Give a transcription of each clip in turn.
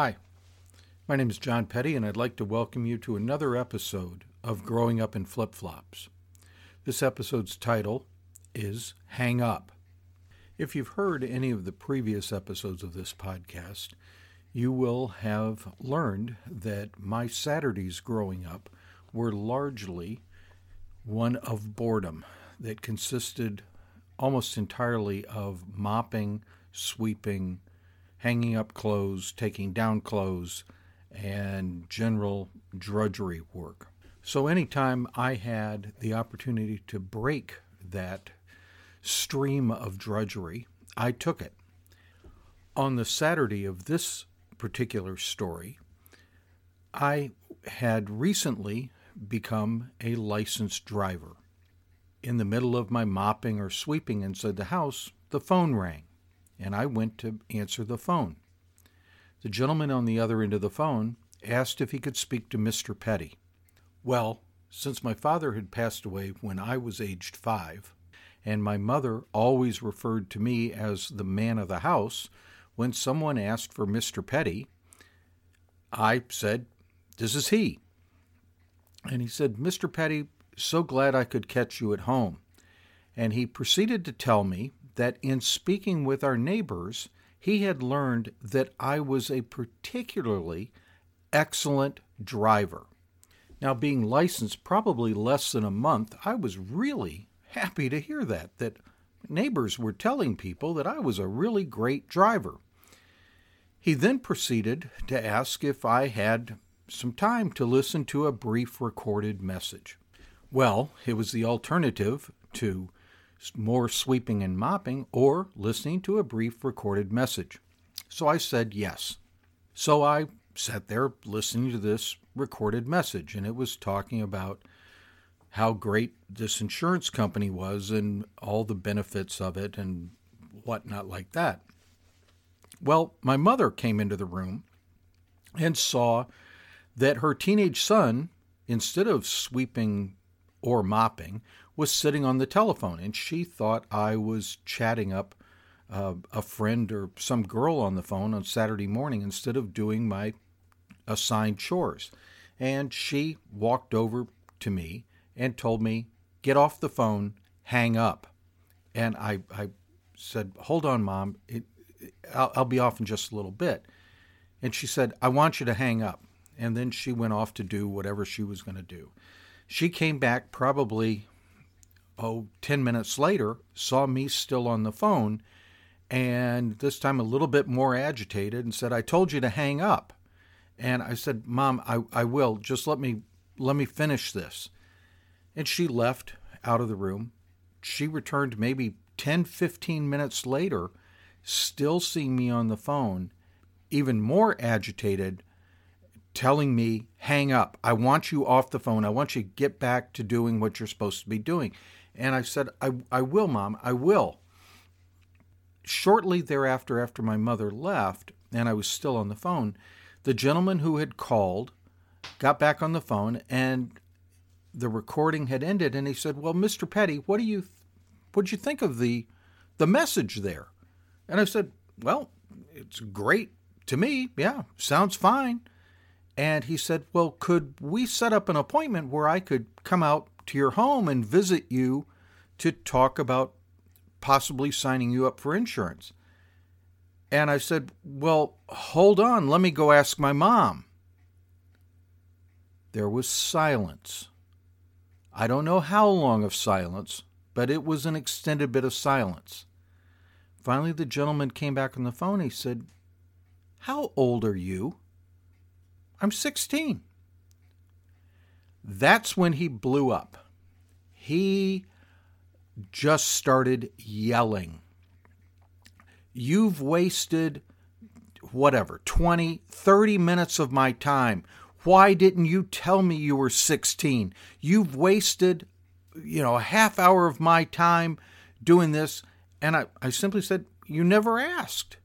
Hi, my name is John Petty, and I'd like to welcome you to another episode of Growing Up in Flip Flops. This episode's title is Hang Up. If you've heard any of the previous episodes of this podcast, you will have learned that my Saturdays growing up were largely one of boredom that consisted almost entirely of mopping, sweeping, hanging up clothes, taking down clothes, and general drudgery work. So, anytime I had the opportunity to break that stream of drudgery, I took it. On the Saturday of this particular story, I had recently become a licensed driver. In the middle of my mopping or sweeping inside the house, the phone rang, and I went to answer the phone. The gentleman on the other end of the phone asked if he could speak to Mr. Petty. Well, since my father had passed away when I was aged five, and my mother always referred to me as the man of the house, when someone asked for Mr. Petty, I said, This is he. And he said, Mr. Petty, so glad I could catch you at home. And he proceeded to tell me that in speaking with our neighbors, he had learned that I was a particularly excellent driver. Now, being licensed probably less than a month, I was really happy to hear that, that neighbors were telling people that I was a really great driver. He then proceeded to ask if I had some time to listen to a brief recorded message. Well, it was the alternative to more sweeping and mopping or listening to a brief recorded message. So I said yes. So I sat there listening to this recorded message, and it was talking about how great this insurance company was and all the benefits of it and whatnot like that. Well, my mother came into the room and saw that her teenage son, instead of sweeping or mopping, was sitting on the telephone, and she thought I was chatting up uh, a friend or some girl on the phone on Saturday morning instead of doing my assigned chores. And she walked over to me and told me, Get off the phone, hang up. And I, I said, Hold on, Mom. It, I'll, I'll be off in just a little bit. And she said, I want you to hang up. And then she went off to do whatever she was going to do. She came back probably, oh, 10 minutes later, saw me still on the phone, and this time a little bit more agitated and said, I told you to hang up. And I said, Mom, I, I will. Just let me let me finish this. And she left out of the room. She returned maybe 10, 15 minutes later, still seeing me on the phone, even more agitated, telling me, hang up. I want you off the phone. I want you to get back to doing what you're supposed to be doing. And I said, I, I will, Mom. I will. Shortly thereafter, after my mother left, and I was still on the phone, the gentleman who had called got back on the phone and the recording had ended and he said, "Well, Mr. Petty, what do you what did you think of the the message there?" And I said, "Well, it's great to me. Yeah, sounds fine." And he said, "Well, could we set up an appointment where I could come out to your home and visit you to talk about possibly signing you up for insurance?" And I said, Well, hold on, let me go ask my mom. There was silence. I don't know how long of silence, but it was an extended bit of silence. Finally, the gentleman came back on the phone. He said, How old are you? I'm 16. That's when he blew up. He just started yelling. You've wasted whatever 20 30 minutes of my time. Why didn't you tell me you were 16 you've wasted you know a half hour of my time doing this and i, I simply said you never asked.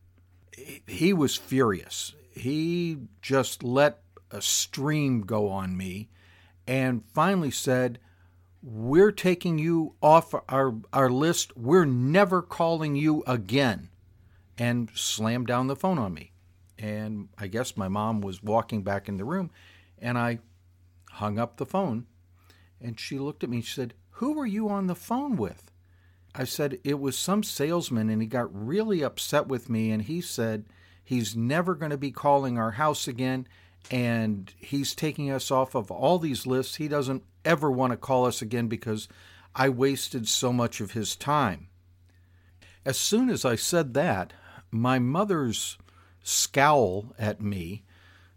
He was furious. He just let a stream go on me and finally said we're taking you off our, our list we're never calling you again and slammed down the phone on me. And I guess my mom was walking back in the room, and I hung up the phone. And she looked at me. and She said, Who were you on the phone with? I said, It was some salesman, and he got really upset with me. And he said, He's never going to be calling our house again, and he's taking us off of all these lists. He doesn't ever want to call us again because I wasted so much of his time. As soon as I said that, my mother's scowl at me,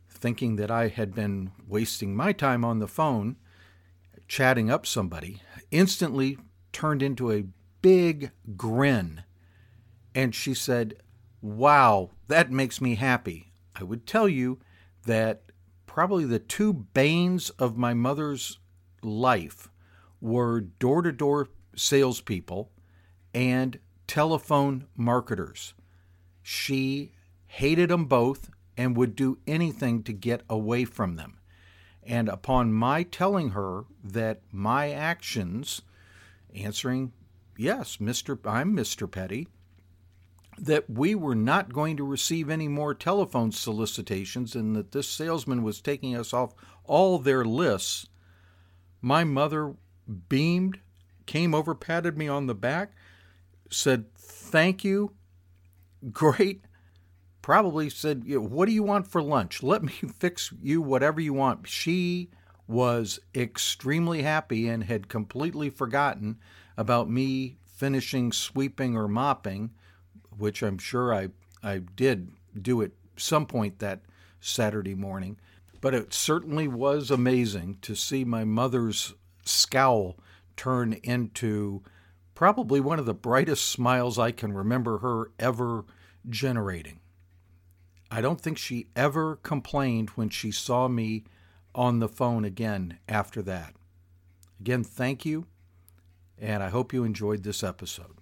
thinking that I had been wasting my time on the phone chatting up somebody, instantly turned into a big grin. And she said, Wow, that makes me happy. I would tell you that probably the two banes of my mother's life were door to door salespeople and telephone marketers. She hated them both and would do anything to get away from them. And upon my telling her that my actions, answering, yes, Mr. I'm Mr. Petty, that we were not going to receive any more telephone solicitations and that this salesman was taking us off all their lists, my mother beamed, came over, patted me on the back, said, Thank you. Great. Probably said, What do you want for lunch? Let me fix you whatever you want. She was extremely happy and had completely forgotten about me finishing sweeping or mopping, which I'm sure I, I did do at some point that Saturday morning. But it certainly was amazing to see my mother's scowl turn into probably one of the brightest smiles I can remember her ever generating. I don't think she ever complained when she saw me on the phone again after that. Again, thank you, and I hope you enjoyed this episode.